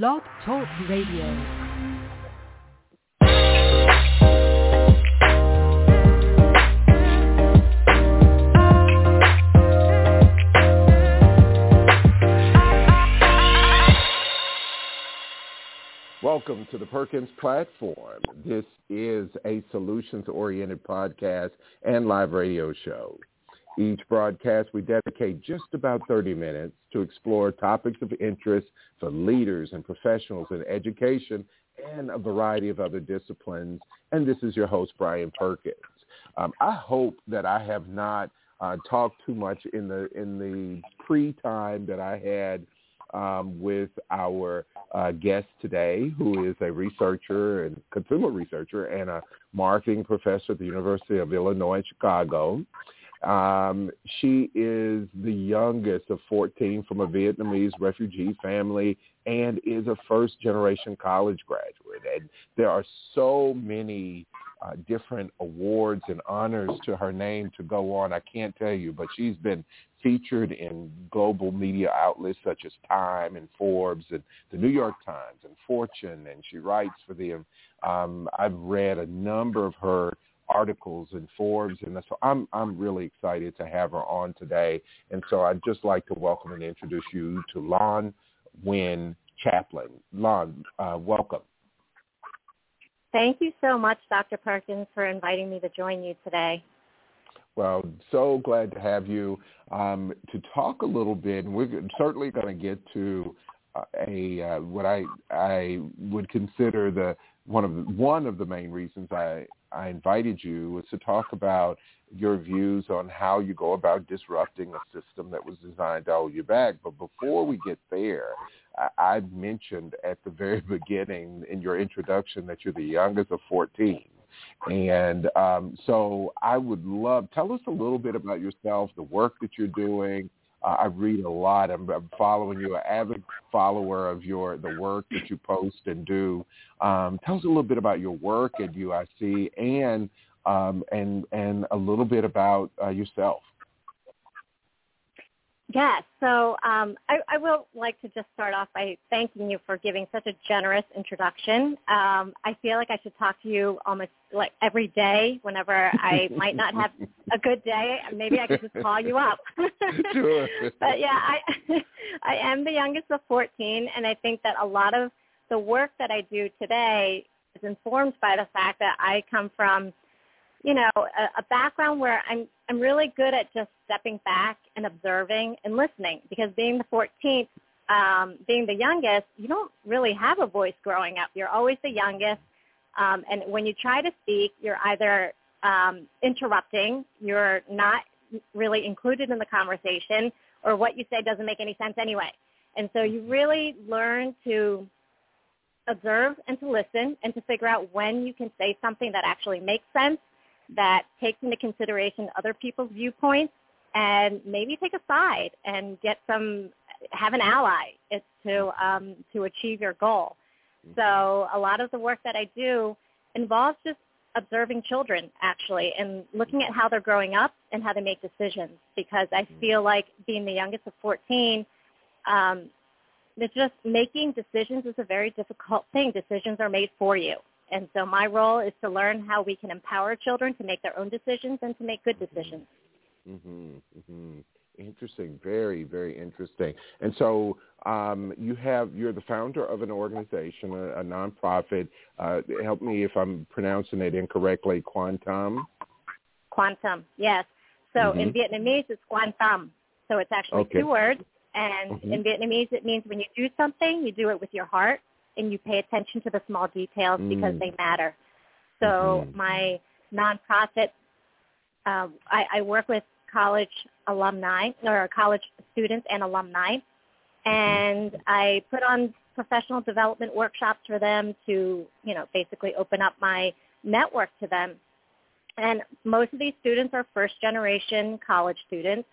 Blog Talk Radio. Welcome to the Perkins platform. This is a solutions-oriented podcast and live radio show. Each broadcast, we dedicate just about 30 minutes to explore topics of interest for leaders and professionals in education and a variety of other disciplines. And this is your host, Brian Perkins. Um, I hope that I have not uh, talked too much in the in the pre-time that I had um, with our uh, guest today, who is a researcher and consumer researcher and a marketing professor at the University of Illinois Chicago. Um, she is the youngest of 14 from a Vietnamese refugee family and is a first generation college graduate. And there are so many uh, different awards and honors to her name to go on. I can't tell you, but she's been featured in global media outlets such as Time and Forbes and the New York Times and Fortune, and she writes for them. Um, I've read a number of her articles in Forbes, and so I'm I'm really excited to have her on today. And so I'd just like to welcome and introduce you to Lan Nguyen Chaplin. Lan, uh, welcome. Thank you so much, Dr. Perkins, for inviting me to join you today. Well, so glad to have you um, to talk a little bit, and we're certainly going to get to uh, a uh, what I I would consider the one of the, one of the main reasons I I invited you was to talk about your views on how you go about disrupting a system that was designed to hold you back. But before we get there, I, I mentioned at the very beginning in your introduction that you're the youngest of 14. And um, so I would love, tell us a little bit about yourself, the work that you're doing. Uh, I read a lot. I'm, I'm following you, an avid follower of your the work that you post and do. Um, tell us a little bit about your work at UIC and um, and and a little bit about uh, yourself. Yes. So um, I, I will like to just start off by thanking you for giving such a generous introduction. Um, I feel like I should talk to you almost like every day whenever I might not have a good day. Maybe I could just call you up. sure. but yeah, I I am the youngest of 14, and I think that a lot of the work that I do today is informed by the fact that I come from you know, a, a background where I'm I'm really good at just stepping back and observing and listening because being the 14th, um, being the youngest, you don't really have a voice growing up. You're always the youngest, um, and when you try to speak, you're either um, interrupting, you're not really included in the conversation, or what you say doesn't make any sense anyway. And so you really learn to observe and to listen and to figure out when you can say something that actually makes sense that takes into consideration other people's viewpoints and maybe take a side and get some have an ally to um, to achieve your goal. Mm-hmm. So a lot of the work that I do involves just observing children actually and looking at how they're growing up and how they make decisions because I mm-hmm. feel like being the youngest of 14, um, it's just making decisions is a very difficult thing. Decisions are made for you. And so my role is to learn how we can empower children to make their own decisions and to make good decisions. Mm-hmm. Mm-hmm. Interesting. Very, very interesting. And so um, you have you're the founder of an organization, a, a nonprofit. Uh, help me if I'm pronouncing it incorrectly. QuanTâm. QuanTâm. Yes. So mm-hmm. in Vietnamese, it's QuanTâm. So it's actually okay. two words. And mm-hmm. in Vietnamese, it means when you do something, you do it with your heart and you pay attention to the small details mm. because they matter. So mm-hmm. my nonprofit, um, I, I work with college alumni or college students and alumni, and I put on professional development workshops for them to, you know, basically open up my network to them. And most of these students are first generation college students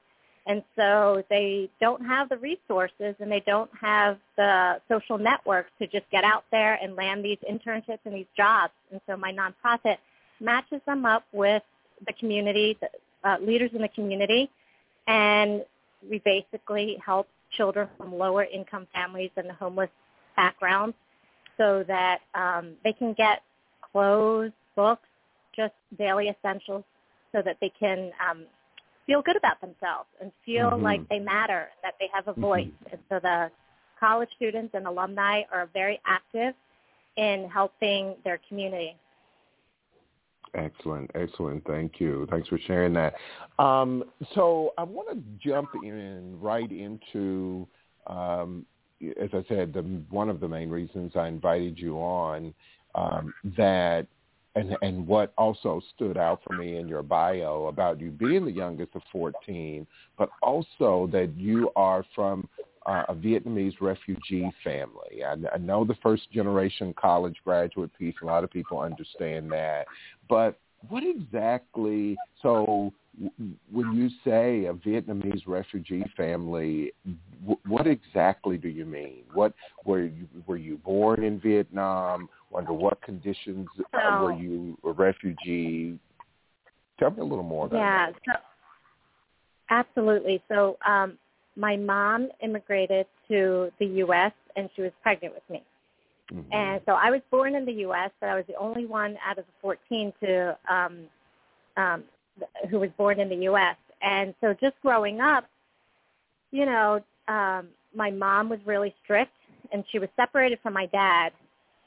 and so they don't have the resources and they don't have the social networks to just get out there and land these internships and these jobs. And so my nonprofit matches them up with the community, the, uh, leaders in the community, and we basically help children from lower income families and the homeless backgrounds so that um, they can get clothes, books, just daily essentials so that they can um, feel good about themselves and feel mm-hmm. like they matter, that they have a mm-hmm. voice. Mm-hmm. And so the college students and alumni are very active in helping their community. Excellent, excellent. Thank you. Thanks for sharing that. Um, so I want to jump in right into, um, as I said, the, one of the main reasons I invited you on um, that and and what also stood out for me in your bio about you being the youngest of 14, but also that you are from uh, a Vietnamese refugee family. I, I know the first generation college graduate piece. A lot of people understand that, but what exactly? So when you say a Vietnamese refugee family, what exactly do you mean? What were you were you born in Vietnam? Under what conditions uh, were you a refugee? Tell me a little more about yeah, that. Yeah, so, absolutely. So um, my mom immigrated to the U.S. and she was pregnant with me. Mm-hmm. And so I was born in the U.S., but I was the only one out of the 14 to um, um, who was born in the U.S. And so just growing up, you know, um, my mom was really strict, and she was separated from my dad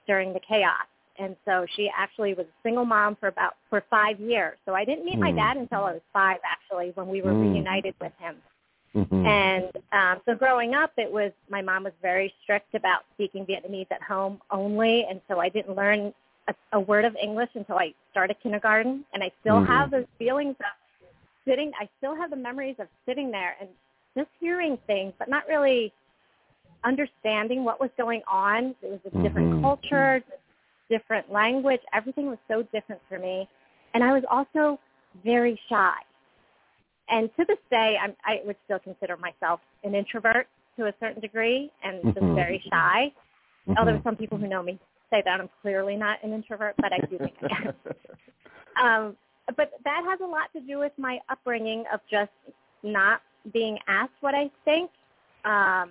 during the chaos. And so she actually was a single mom for about for five years. So I didn't meet mm. my dad until I was five, actually, when we were mm. reunited with him. Mm-hmm. And um, so growing up, it was my mom was very strict about speaking Vietnamese at home only, and so I didn't learn a, a word of English until I started kindergarten. And I still mm-hmm. have those feelings of sitting. I still have the memories of sitting there and just hearing things, but not really understanding what was going on. It was a mm-hmm. different culture, different language. Everything was so different for me, and I was also very shy and to this day, I'm, I would still consider myself an introvert to a certain degree and mm-hmm. just very shy. Mm-hmm. Although some people who know me say that I'm clearly not an introvert, but I do think I am. um, but that has a lot to do with my upbringing of just not being asked what I think, um,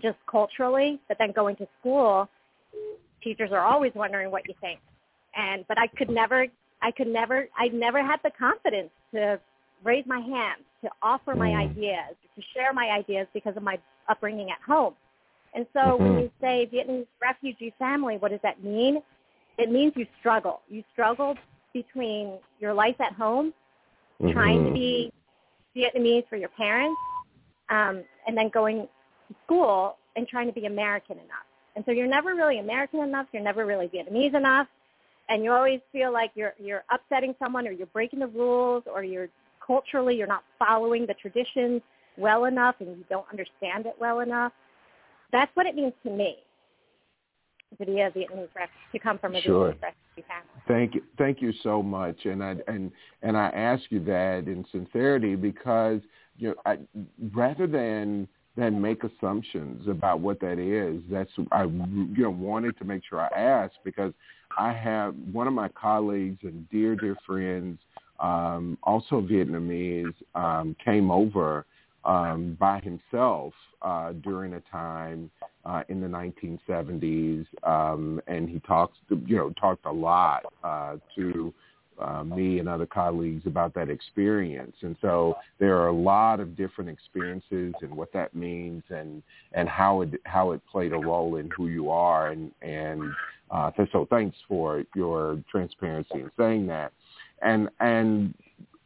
just culturally. But then going to school, teachers are always wondering what you think, and but I could never, I could never, I never had the confidence to raise my hand, to offer my mm. ideas, to share my ideas because of my upbringing at home. And so mm-hmm. when you say Vietnamese refugee family, what does that mean? It means you struggle. You struggle between your life at home, mm-hmm. trying to be Vietnamese for your parents, um, and then going school and trying to be American enough. And so you're never really American enough. You're never really Vietnamese enough. And you always feel like you're you're upsetting someone or you're breaking the rules or you're culturally you're not following the traditions well enough and you don't understand it well enough. That's what it means to me to be a Vietnamese refugee, to come from a sure. Vietnamese refugee family. Thank you, thank you so much, and I and and I ask you that in sincerity because you know I, rather than than make assumptions about what that is. That's I you know wanted to make sure I asked because I have one of my colleagues and dear dear friends um, also Vietnamese, um, came over um, by himself uh, during a time uh, in the 1970s, um, and he talks, you know, talked a lot uh, to uh, me and other colleagues about that experience. And so there are a lot of different experiences and what that means and, and how it, how it played a role in who you are. And, and uh, so thanks for your transparency in saying that and and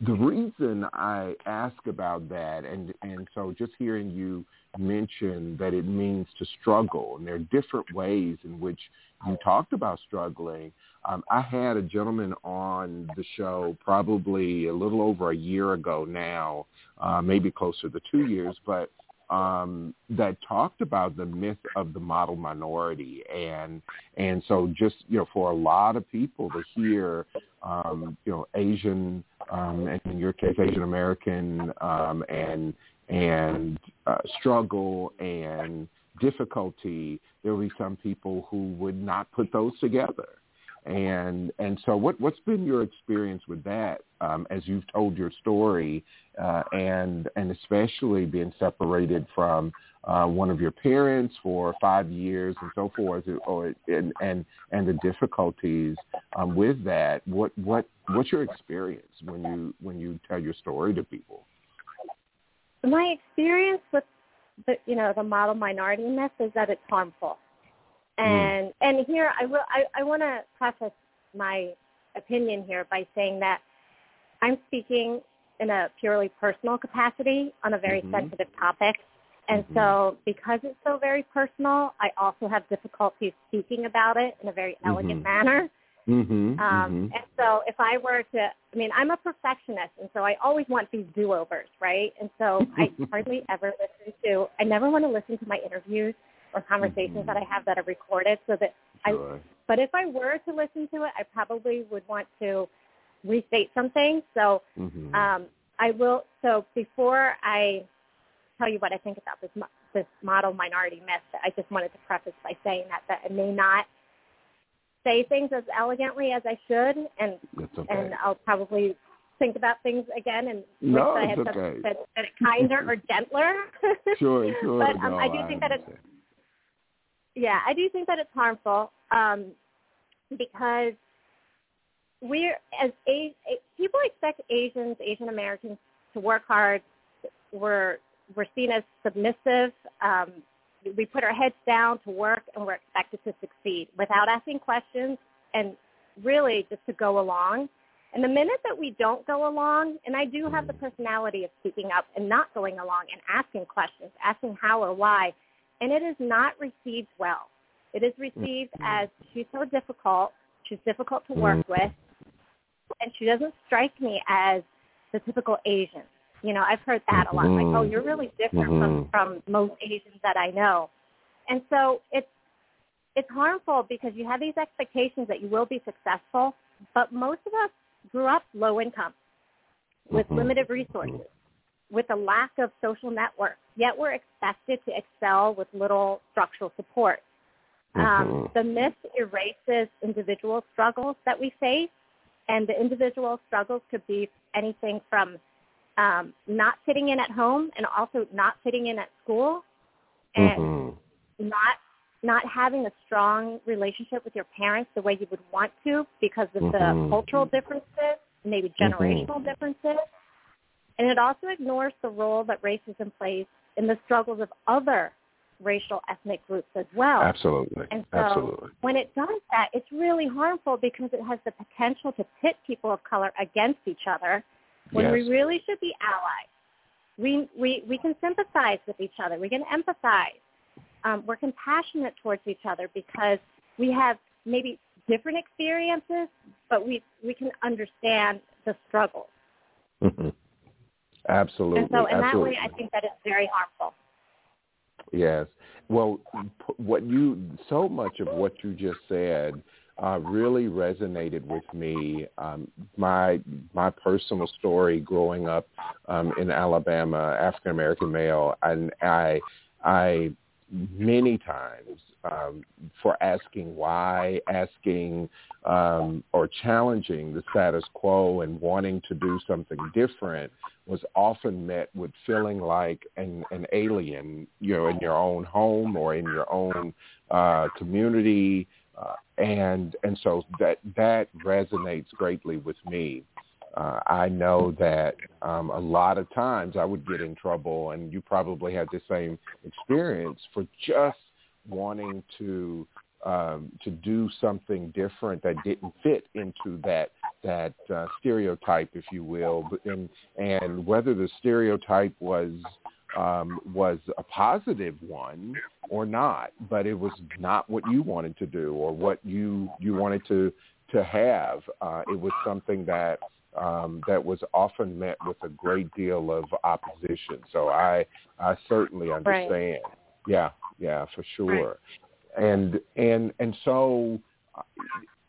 the reason I ask about that, and and so just hearing you mention that it means to struggle, and there are different ways in which you talked about struggling. Um, I had a gentleman on the show probably a little over a year ago now, uh, maybe closer to two years, but um, that talked about the myth of the model minority, and and so just you know for a lot of people to hear um, you know Asian um, and in your case Asian American um, and and uh, struggle and difficulty, there will be some people who would not put those together and and so what what's been your experience with that um, as you've told your story uh, and and especially being separated from uh, one of your parents for five years and so forth, or and and and the difficulties um, with that. What what what's your experience when you when you tell your story to people? My experience with the you know the model minority myth is that it's harmful. And mm. and here I will I, I want to preface my opinion here by saying that I'm speaking in a purely personal capacity on a very mm-hmm. sensitive topic. And mm-hmm. so because it's so very personal, I also have difficulty speaking about it in a very elegant mm-hmm. manner. Mm-hmm. Um, mm-hmm. And so if I were to, I mean, I'm a perfectionist, and so I always want these do-overs, right? And so I hardly ever listen to, I never want to listen to my interviews or conversations mm-hmm. that I have that are recorded so that sure. I, but if I were to listen to it, I probably would want to restate something. So mm-hmm. um, I will. So before I tell you what I think about this this model minority myth, I just wanted to preface by saying that that I may not say things as elegantly as I should, and okay. and I'll probably think about things again and no, wish I had okay. said, said, it kinder or gentler. sure, sure. but um, no, I do I think that it's yeah, I do think that it's harmful um, because we're as a, people expect Asians, Asian Americans to work hard. We're we're seen as submissive. Um, we put our heads down to work, and we're expected to succeed without asking questions, and really just to go along. And the minute that we don't go along, and I do have the personality of speaking up and not going along and asking questions, asking how or why, and it is not received well. It is received as she's so difficult, she's difficult to work with, and she doesn't strike me as the typical Asian. You know, I've heard that a lot. Like, oh, you're really different mm-hmm. from from most Asians that I know, and so it's it's harmful because you have these expectations that you will be successful, but most of us grew up low income with mm-hmm. limited resources, with a lack of social networks. Yet we're expected to excel with little structural support. Um, mm-hmm. the myth erases individual struggles that we face and the individual struggles could be anything from um, not fitting in at home and also not fitting in at school and mm-hmm. not not having a strong relationship with your parents the way you would want to because of mm-hmm. the cultural differences, maybe mm-hmm. generational differences. And it also ignores the role that racism plays in the struggles of other racial ethnic groups as well. Absolutely. And so Absolutely. when it does that, it's really harmful because it has the potential to pit people of color against each other when yes. we really should be allies. We, we, we can sympathize with each other. We can empathize. Um, we're compassionate towards each other because we have maybe different experiences, but we, we can understand the struggles. Mm-hmm. Absolutely. And so in Absolutely. that way, I think that it's very harmful. Yes. Well, what you so much of what you just said uh, really resonated with me. Um, my my personal story growing up um, in Alabama, African American male, and I I many times um, for asking why, asking um, or challenging the status quo and wanting to do something different was often met with feeling like an, an alien, you know, in your own home or in your own uh, community, uh, and and so that that resonates greatly with me. Uh, I know that um, a lot of times I would get in trouble, and you probably had the same experience for just wanting to um, to do something different that didn't fit into that that uh, stereotype, if you will, and and whether the stereotype was um, was a positive one or not, but it was not what you wanted to do or what you you wanted to to have. Uh, it was something that um, that was often met with a great deal of opposition. So I I certainly understand. Right. Yeah, yeah, for sure. Right. And and and so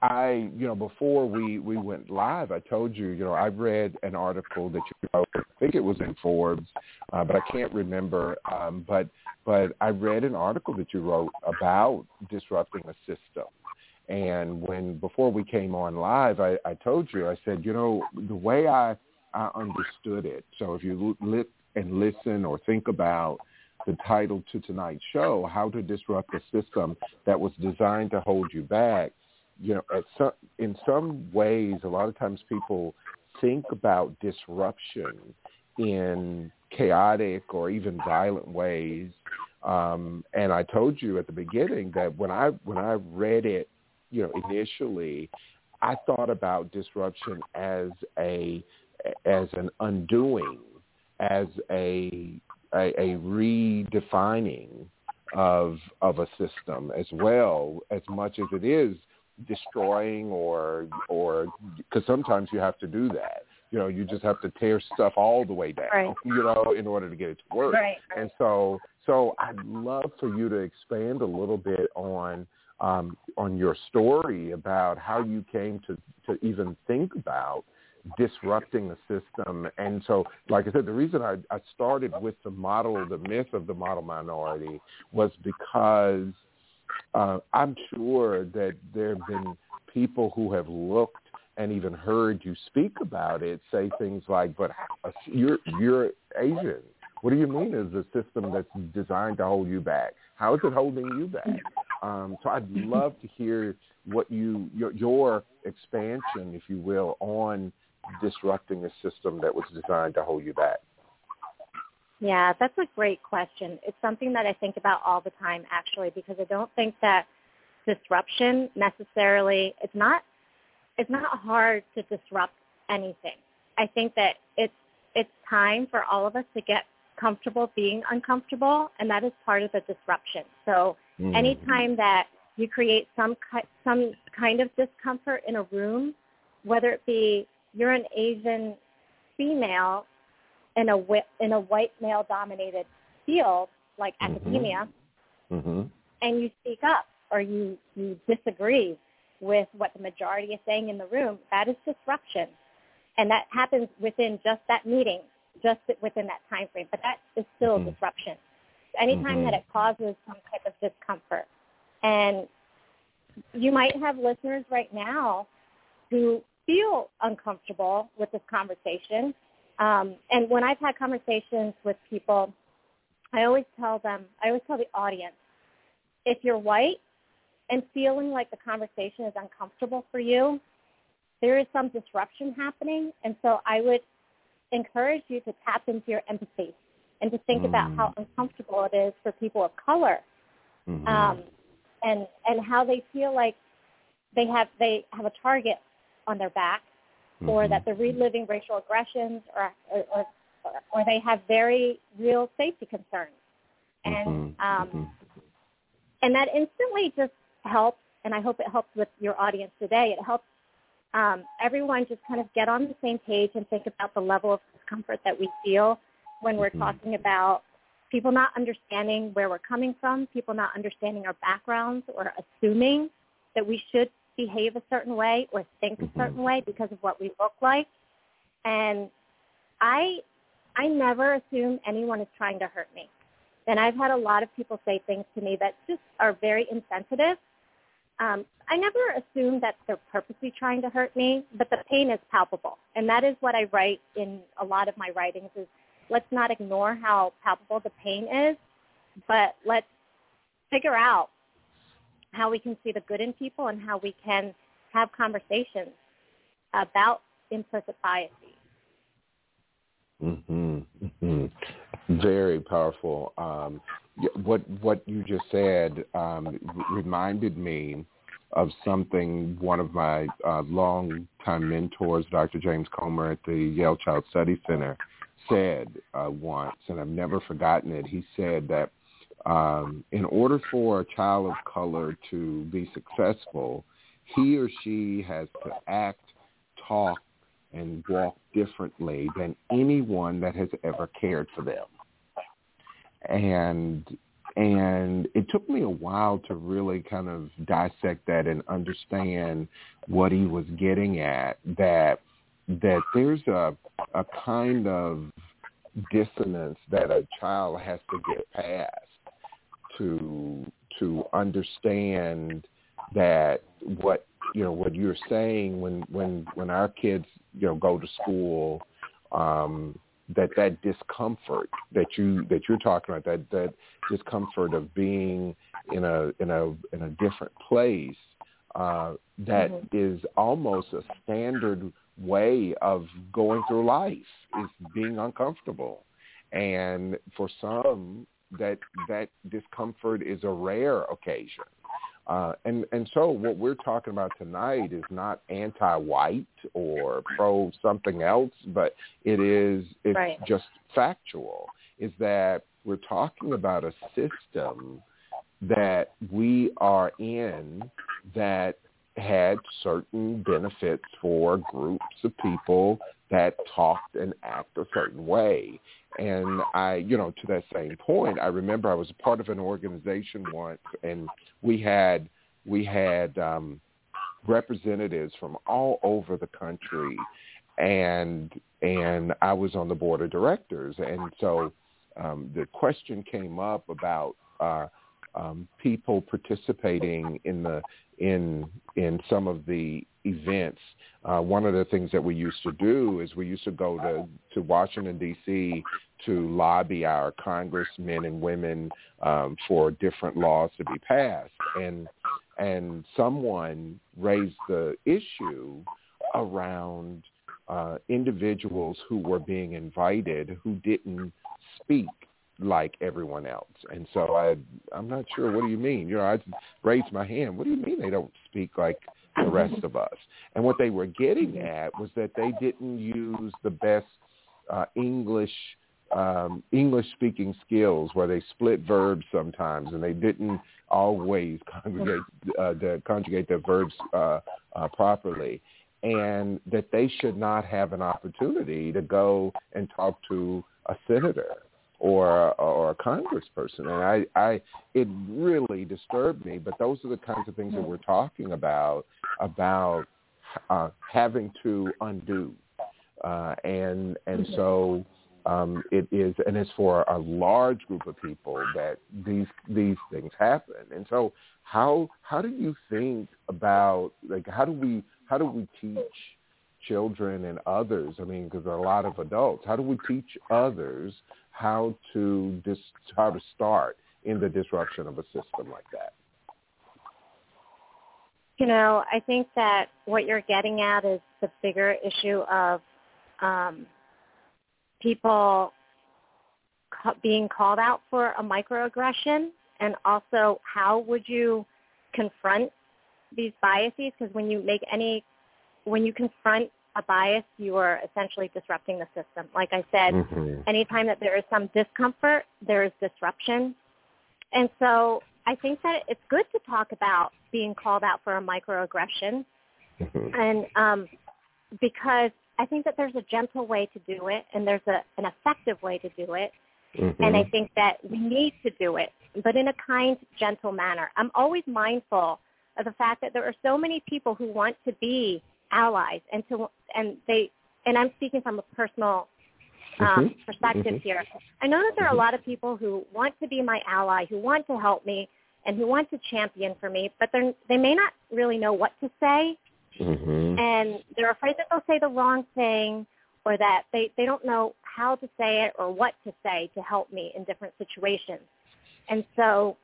I, you know, before we we went live, I told you, you know, I read an article that you wrote. I think it was in Forbes, uh, but I can't remember. Um, but but I read an article that you wrote about disrupting a system. And when before we came on live, I, I told you, I said, you know, the way I I understood it. So if you look and listen or think about the title to tonight's show, How to Disrupt a System That Was Designed to Hold You Back, you know, at some, in some ways, a lot of times people think about disruption in chaotic or even violent ways. Um, and I told you at the beginning that when I when I read it, you know, initially, I thought about disruption as a as an undoing, as a a, a redefining of of a system as well as much as it is destroying or or because sometimes you have to do that you know you just have to tear stuff all the way down right. you know in order to get it to work right. and so so i'd love for you to expand a little bit on um, on your story about how you came to to even think about disrupting the system. And so, like I said, the reason I, I started with the model, the myth of the model minority, was because uh, I'm sure that there have been people who have looked and even heard you speak about it say things like, "But you're you're Asian. What do you mean is a system that's designed to hold you back? How is it holding you back?" Um, so I'd love to hear what you your, your expansion, if you will, on disrupting a system that was designed to hold you back? Yeah, that's a great question. It's something that I think about all the time actually because I don't think that disruption necessarily it's not it's not hard to disrupt anything. I think that it's it's time for all of us to get comfortable being uncomfortable and that is part of the disruption. So mm-hmm. anytime that you create some some kind of discomfort in a room, whether it be you're an Asian female in a in a white male dominated field like mm-hmm. academia, mm-hmm. and you speak up or you you disagree with what the majority is saying in the room, that is disruption, and that happens within just that meeting, just within that time frame. But that is still mm-hmm. disruption. Anytime mm-hmm. that it causes some type of discomfort, and you might have listeners right now who feel uncomfortable with this conversation. Um, and when I've had conversations with people, I always tell them, I always tell the audience, if you're white and feeling like the conversation is uncomfortable for you, there is some disruption happening. And so I would encourage you to tap into your empathy and to think mm. about how uncomfortable it is for people of color mm-hmm. um, and, and how they feel like they have, they have a target on their back mm-hmm. or that they're reliving racial aggressions or, or, or, or they have very real safety concerns. And, mm-hmm. um, mm-hmm. and that instantly just helps, and I hope it helps with your audience today. It helps um, everyone just kind of get on the same page and think about the level of discomfort that we feel when we're mm-hmm. talking about people not understanding where we're coming from, people not understanding our backgrounds or assuming that we should behave a certain way or think a certain mm-hmm. way because of what we look like. And I I never assume anyone is trying to hurt me. And I've had a lot of people say things to me that just are very insensitive. Um, I never assume that they're purposely trying to hurt me, but the pain is palpable. And that is what I write in a lot of my writings is let's not ignore how palpable the pain is, but let's figure out how we can see the good in people and how we can have conversations about implicit biases. Mm-hmm, mm-hmm. Very powerful. Um, what what you just said um, reminded me of something one of my uh, long-time mentors, Dr. James Comer at the Yale Child Study Center, said uh, once, and I've never forgotten it. He said that um, in order for a child of color to be successful, he or she has to act, talk, and walk differently than anyone that has ever cared for them. And and it took me a while to really kind of dissect that and understand what he was getting at that that there's a a kind of dissonance that a child has to get past to to understand that what you know what you're saying when when when our kids you know go to school um that that discomfort that you that you're talking about that that discomfort of being in a in a in a different place uh, that mm-hmm. is almost a standard way of going through life is being uncomfortable and for some that that discomfort is a rare occasion uh, and and so what we're talking about tonight is not anti-white or pro something else, but it is it's right. just factual. Is that we're talking about a system that we are in that had certain benefits for groups of people that talked and act a certain way. And I, you know, to that same point, I remember I was a part of an organization once, and we had we had um, representatives from all over the country, and and I was on the board of directors, and so um, the question came up about uh, um, people participating in the in in some of the events. Uh, one of the things that we used to do is we used to go to to Washington D.C. to lobby our congressmen and women um, for different laws to be passed, and and someone raised the issue around uh, individuals who were being invited who didn't speak like everyone else. And so I, I'm not sure. What do you mean? You know, I raised my hand. What do you mean they don't speak like the rest of us? And what they were getting at was that they didn't use the best uh, English um, English speaking skills where they split verbs sometimes and they didn't always congregate uh, the, conjugate their verbs uh, uh, properly and that they should not have an opportunity to go and talk to a senator or or a congressperson. And i i it really disturbed me but those are the kinds of things that we're talking about about uh having to undo. Uh and and so um it is and it's for a large group of people that these these things happen. And so how how do you think about like how do we how do we teach children and others i mean because there are a lot of adults how do we teach others how to dis, how to start in the disruption of a system like that? You know, I think that what you're getting at is the bigger issue of um, people ca- being called out for a microaggression, and also how would you confront these biases? Because when you make any, when you confront a bias, you are essentially disrupting the system. Like I said, mm-hmm. anytime that there is some discomfort, there is disruption. And so I think that it's good to talk about being called out for a microaggression. Mm-hmm. And um, because I think that there's a gentle way to do it and there's a, an effective way to do it. Mm-hmm. And I think that we need to do it, but in a kind, gentle manner. I'm always mindful of the fact that there are so many people who want to be allies and to and they and I'm speaking from a personal um, mm-hmm. perspective mm-hmm. here. I know that there are a mm-hmm. lot of people who want to be my ally, who want to help me, and who want to champion for me, but they they may not really know what to say, mm-hmm. and they're afraid that they'll say the wrong thing, or that they they don't know how to say it or what to say to help me in different situations, and so.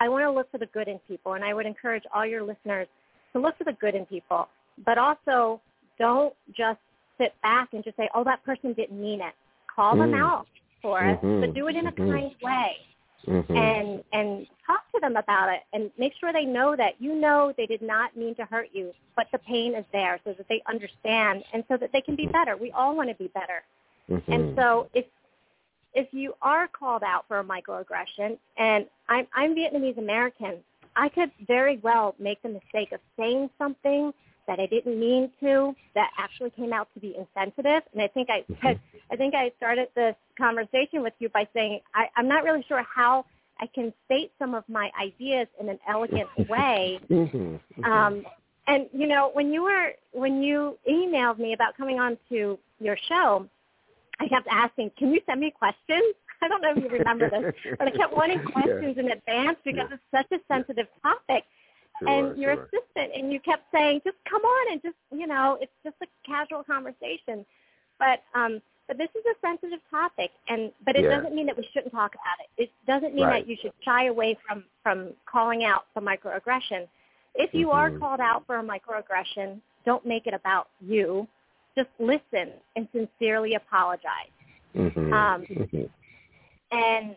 I want to look for the good in people, and I would encourage all your listeners to look for the good in people but also don't just sit back and just say, oh, that person didn't mean it. Call mm. them out for mm-hmm. it, but do it in a mm-hmm. kind way. Mm-hmm. And and talk to them about it and make sure they know that you know they did not mean to hurt you, but the pain is there so that they understand and so that they can be mm-hmm. better. We all want to be better. Mm-hmm. And so if if you are called out for a microaggression, and I'm I'm Vietnamese American, I could very well make the mistake of saying something that I didn't mean to that actually came out to be insensitive. And I think I mm-hmm. I think I started this conversation with you by saying I, I'm not really sure how I can state some of my ideas in an elegant way. Mm-hmm. Mm-hmm. Um, and you know, when you were when you emailed me about coming on to your show, I kept asking, "Can you send me questions?" I don't know if you remember this, but I kept wanting questions yeah. in advance because yeah. it's such a sensitive topic and your sure. assistant and you kept saying just come on and just you know it's just a casual conversation but um but this is a sensitive topic, and but it Yeah. doesn't mean that we shouldn't talk about it. It doesn't mean Right. that you should shy away from from calling out the microaggression. If you are Mhm. called out for a microaggression, don't make it about you. Just listen and sincerely apologize, Mhm. Um, Mhm. and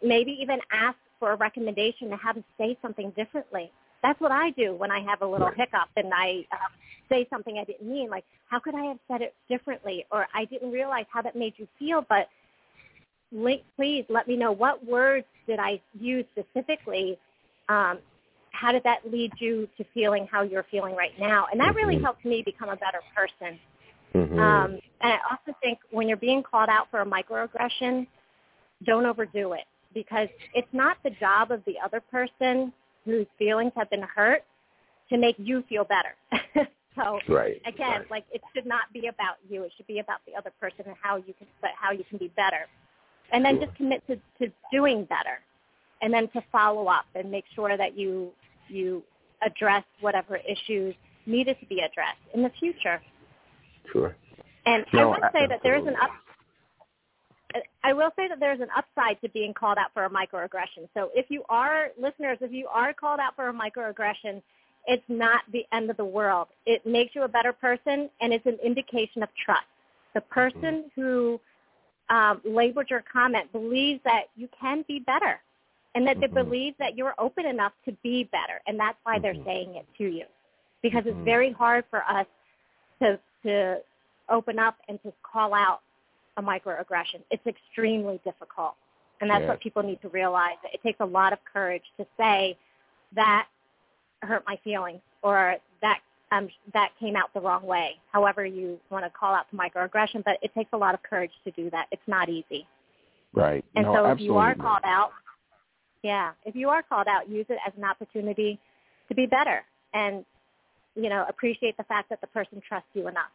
maybe even ask for a recommendation to how to say something differently. That's what I do when I have a little hiccup and I um, say something I didn't mean. Like, how could I have said it differently? Or I didn't realize how that made you feel, but please let me know what words did I use specifically. Um, how did that lead you to feeling how you're feeling right now? And that really Mhm. helps me become a better person. Mhm. Um, and I also think when you're being called out for a microaggression, don't overdo it because it's not the job of the other person whose feelings have been hurt to make you feel better. so right. again, right. like it should not be about you. It should be about the other person and how you can but how you can be better. And then Sure. just commit to, to doing better. And then to follow up and make sure that you you address whatever issues needed to be addressed in the future. Sure. And No, I would say that there is an absolutely. up. I will say that there's an upside to being called out for a microaggression. So if you are listeners, if you are called out for a microaggression, it's not the end of the world. It makes you a better person, and it's an indication of trust. The person who um, labeled your comment believes that you can be better, and that Mhm. they believe that you're open enough to be better, and that's why they're Mhm. saying it to you. Because it's very hard for us to to open up and to call out a microaggression. It's extremely difficult. And that's Yes. what people need to realize. It takes a lot of courage to say that hurt my feelings or that um, that came out the wrong way. However you want to call out the microaggression, but it takes a lot of courage to do that. It's not easy. Right. And no, so if you are called out, yeah, if you are called out, use it as an opportunity to be better and, you know, appreciate the fact that the person trusts you enough.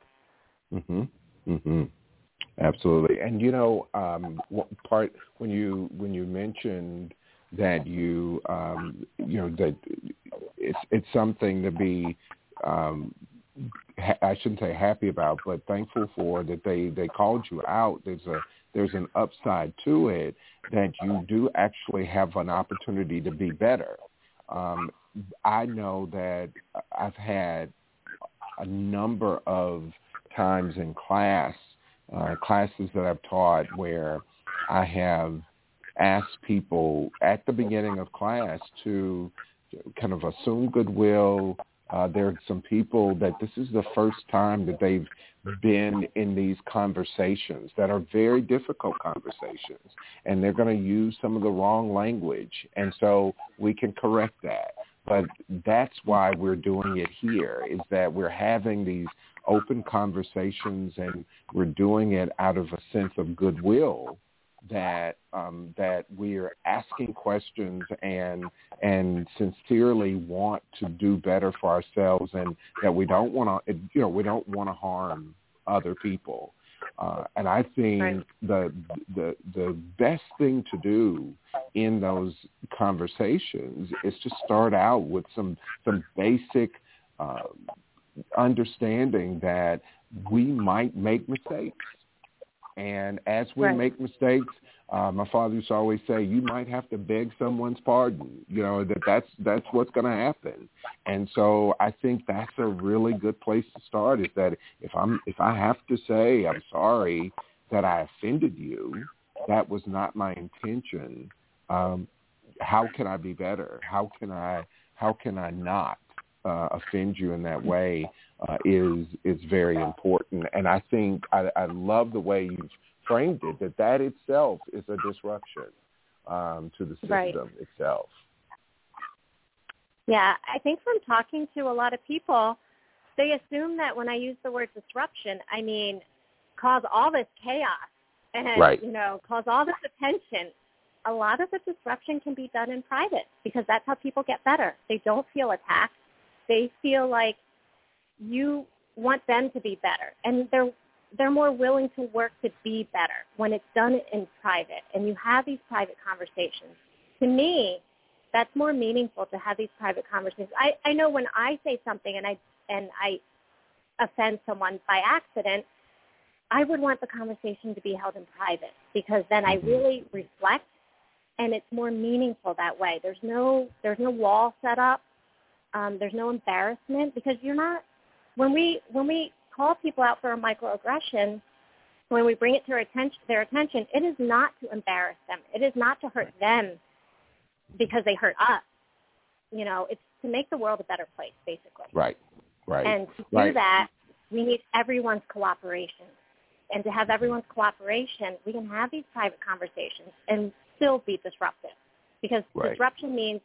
Mhm. Mhm. Absolutely. And you know, um, part when you when you mentioned that you um, you know that it's it's something to be um, ha- I shouldn't say happy about, but thankful for that they they called you out. There's a there's an upside to it that you do actually have an opportunity to be better. Um, I know that I've had a number of times in class, uh, classes that I've taught where I have asked people at the beginning of class to kind of assume goodwill. Uh, there are some people that this is the first time that they've been in these conversations that are very difficult conversations and they're going to use some of the wrong language and so we can correct that but that's why we're doing it here is that we're having these open conversations and we're doing it out of a sense of goodwill that um, that we're asking questions and and sincerely want to do better for ourselves and that we don't want to you know we don't want to harm other people uh, and I think Right. the the the best thing to do in those conversations is to start out with some some basic uh, understanding that we might make mistakes. And as we Right. make mistakes, uh, my father used to always say, "You might have to beg someone's pardon." You know that that's that's what's going to happen. And so I think that's a really good place to start. Is that if I'm if I have to say I'm sorry that I offended you, that was not my intention. Um, how can I be better? How can I how can I not uh, offend you in that way? Uh, is is very important, and I think I, I love the way you've framed it. That that itself is a disruption um, to the system Right. itself. Yeah, I think from talking to a lot of people, they assume that when I use the word disruption, I mean cause all this chaos and Right. you know cause all this attention. A lot of the disruption can be done in private because that's how people get better. They don't feel attacked. They feel like you want them to be better, and they're they're more willing to work to be better when it's done in private and you have these private conversations. To me, that's more meaningful to have these private conversations. I, I know when I say something and I and I offend someone by accident, I would want the conversation to be held in private because then I mm-hmm. really reflect and it's more meaningful that way. There's no there's no wall set up. Um, there's no embarrassment because you're not when we when we call people out for a microaggression, when we bring it to their attention, their attention, it is not to embarrass them. It is not to hurt them because they hurt us. You know, it's to make the world a better place, basically. Right. Right. And to do right. that, we need everyone's cooperation. And to have everyone's cooperation, we can have these private conversations and still be disruptive. Because right. disruption means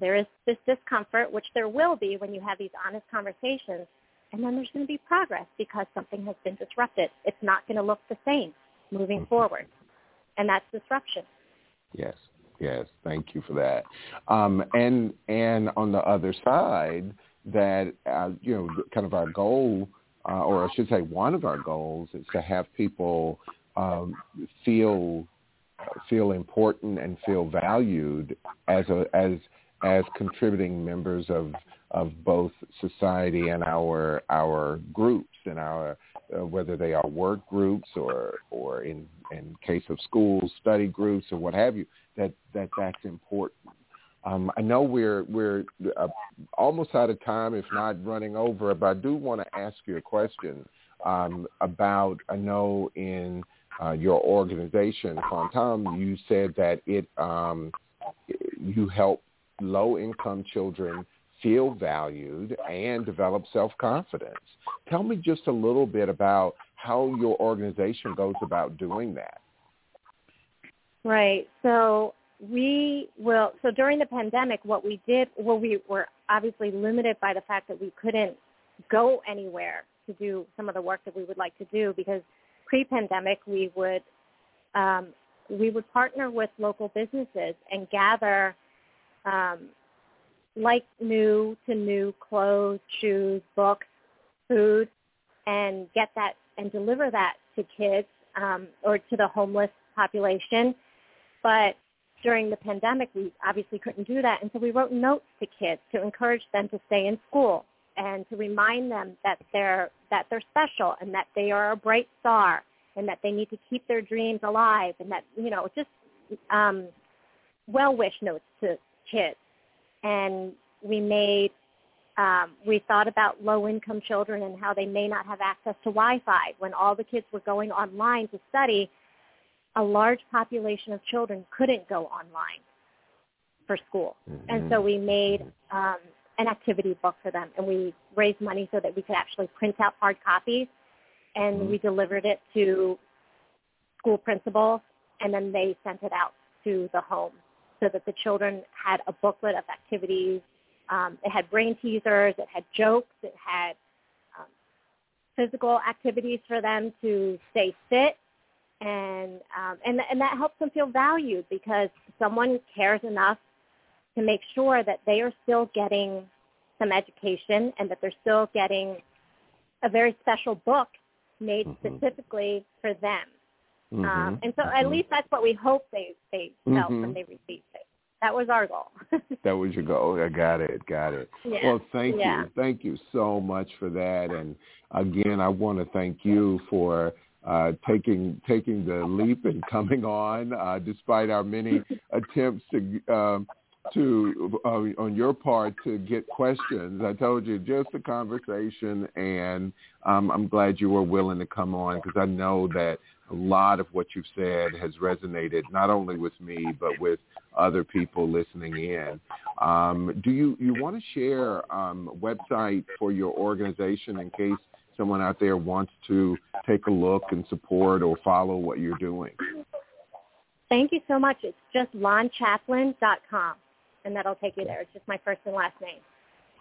there is this discomfort, which there will be when you have these honest conversations, and then there's going to be progress because something has been disrupted. It's not going to look the same moving mm-hmm. forward, and that's disruption. Yes, yes, thank you for that. Um, and and on the other side, that uh, you know, kind of our goal, uh, or I should say, one of our goals is to have people um, feel feel important and feel valued as a as as contributing members of of both society and our our groups and our uh, whether they are work groups or or in in case of schools study groups or what have you that that that's important um, I know we're we're uh, almost out of time, if not running over, but I do want to ask you a question um, about. I know in uh, your organization, QuanTâm, you said that it um, you help low-income children feel valued and develop self-confidence. Tell me just a little bit about how your organization goes about doing that. Right. So we will so during the pandemic what we did well we were obviously limited by the fact that we couldn't go anywhere to do some of the work that we would like to do because pre-pandemic we would um, we would partner with local businesses and gather um, like new to new clothes, shoes, books, food, and get that and deliver that to kids um, or to the homeless population. But during the pandemic, we obviously couldn't do that, and so we wrote notes to kids to encourage them to stay in school and to remind them that they're that they're special and that they are a bright star and that they need to keep their dreams alive and that you know just um, well wish notes to kids. And we made um, we thought about low income children and how they may not have access to Wi-Fi when all the kids were going online to study a large population of children couldn't go online for school. Mm-hmm. And so we made um, an activity book for them, and we raised money so that we could actually print out hard copies, and mm-hmm. we delivered it to school principals, and then they sent it out to the home so that the children had a booklet of activities. Um, it had brain teasers, it had jokes, it had um, physical activities for them to stay fit and um, and and that helps them feel valued because someone cares enough to make sure that they are still getting some education and that they're still getting a very special book made mm-hmm. specifically for them. Mm-hmm. Um, and so at mm-hmm. least that's what we hope they they felt when mm-hmm. they received it. That was our goal. that was your goal. I got it. Got it. Yeah. Well, thank yeah. you. Thank you so much for that. And again, I want to thank you for uh, taking taking the leap and coming on, uh, despite our many attempts to um, to uh, on your part to get questions. I told you just a conversation, and um, I'm glad you were willing to come on because I know that a lot of what you've said has resonated not only with me but with other people listening in. Um, do you you want to share um, a website for your organization in case someone out there wants to take a look and support or follow what you're doing? Thank you so much. It's just lanchaplin.com, and that'll take you there. It's just my first and last name.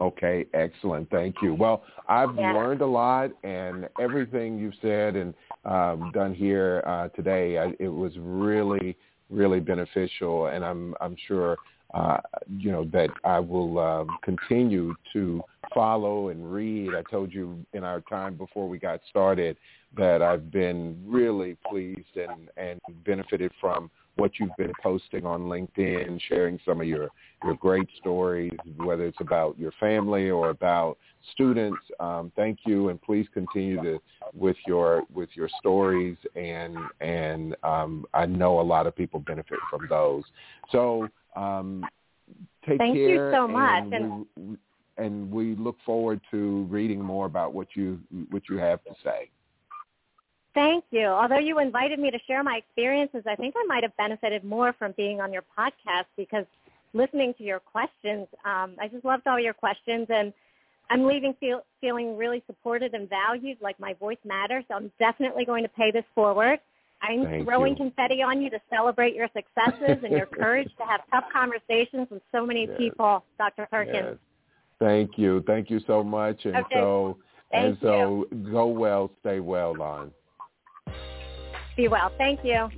Okay, excellent. Thank you. Well, I've yeah. learned a lot, and everything you've said and um, done here uh, today, I, it was really, really beneficial, and I'm I'm sure uh, you know, that I will um, continue to follow and read. I told you in our time before we got started that I've been really pleased and, and benefited from what you've been posting on LinkedIn, sharing some of your your great stories, whether it's about your family or about students. Um, thank you, and please continue to with your with your stories, and and um, I know a lot of people benefit from those. So um, take thank care. Thank you so much. And we, and we look forward to reading more about what you what you have to say. Thank you. Although you invited me to share my experiences, I think I might have benefited more from being on your podcast because listening to your questions, um, I just loved all your questions, and I'm leaving feel, feeling really supported and valued, like my voice matters. So I'm definitely going to pay this forward. I'm Thank throwing you. confetti on you to celebrate your successes and your courage to have tough conversations with so many Yes. people, Dr. Perkins. Yes. Thank you. Thank you so much. And Okay. so and Thank so go well, stay well, Lan. Be well. Thank you.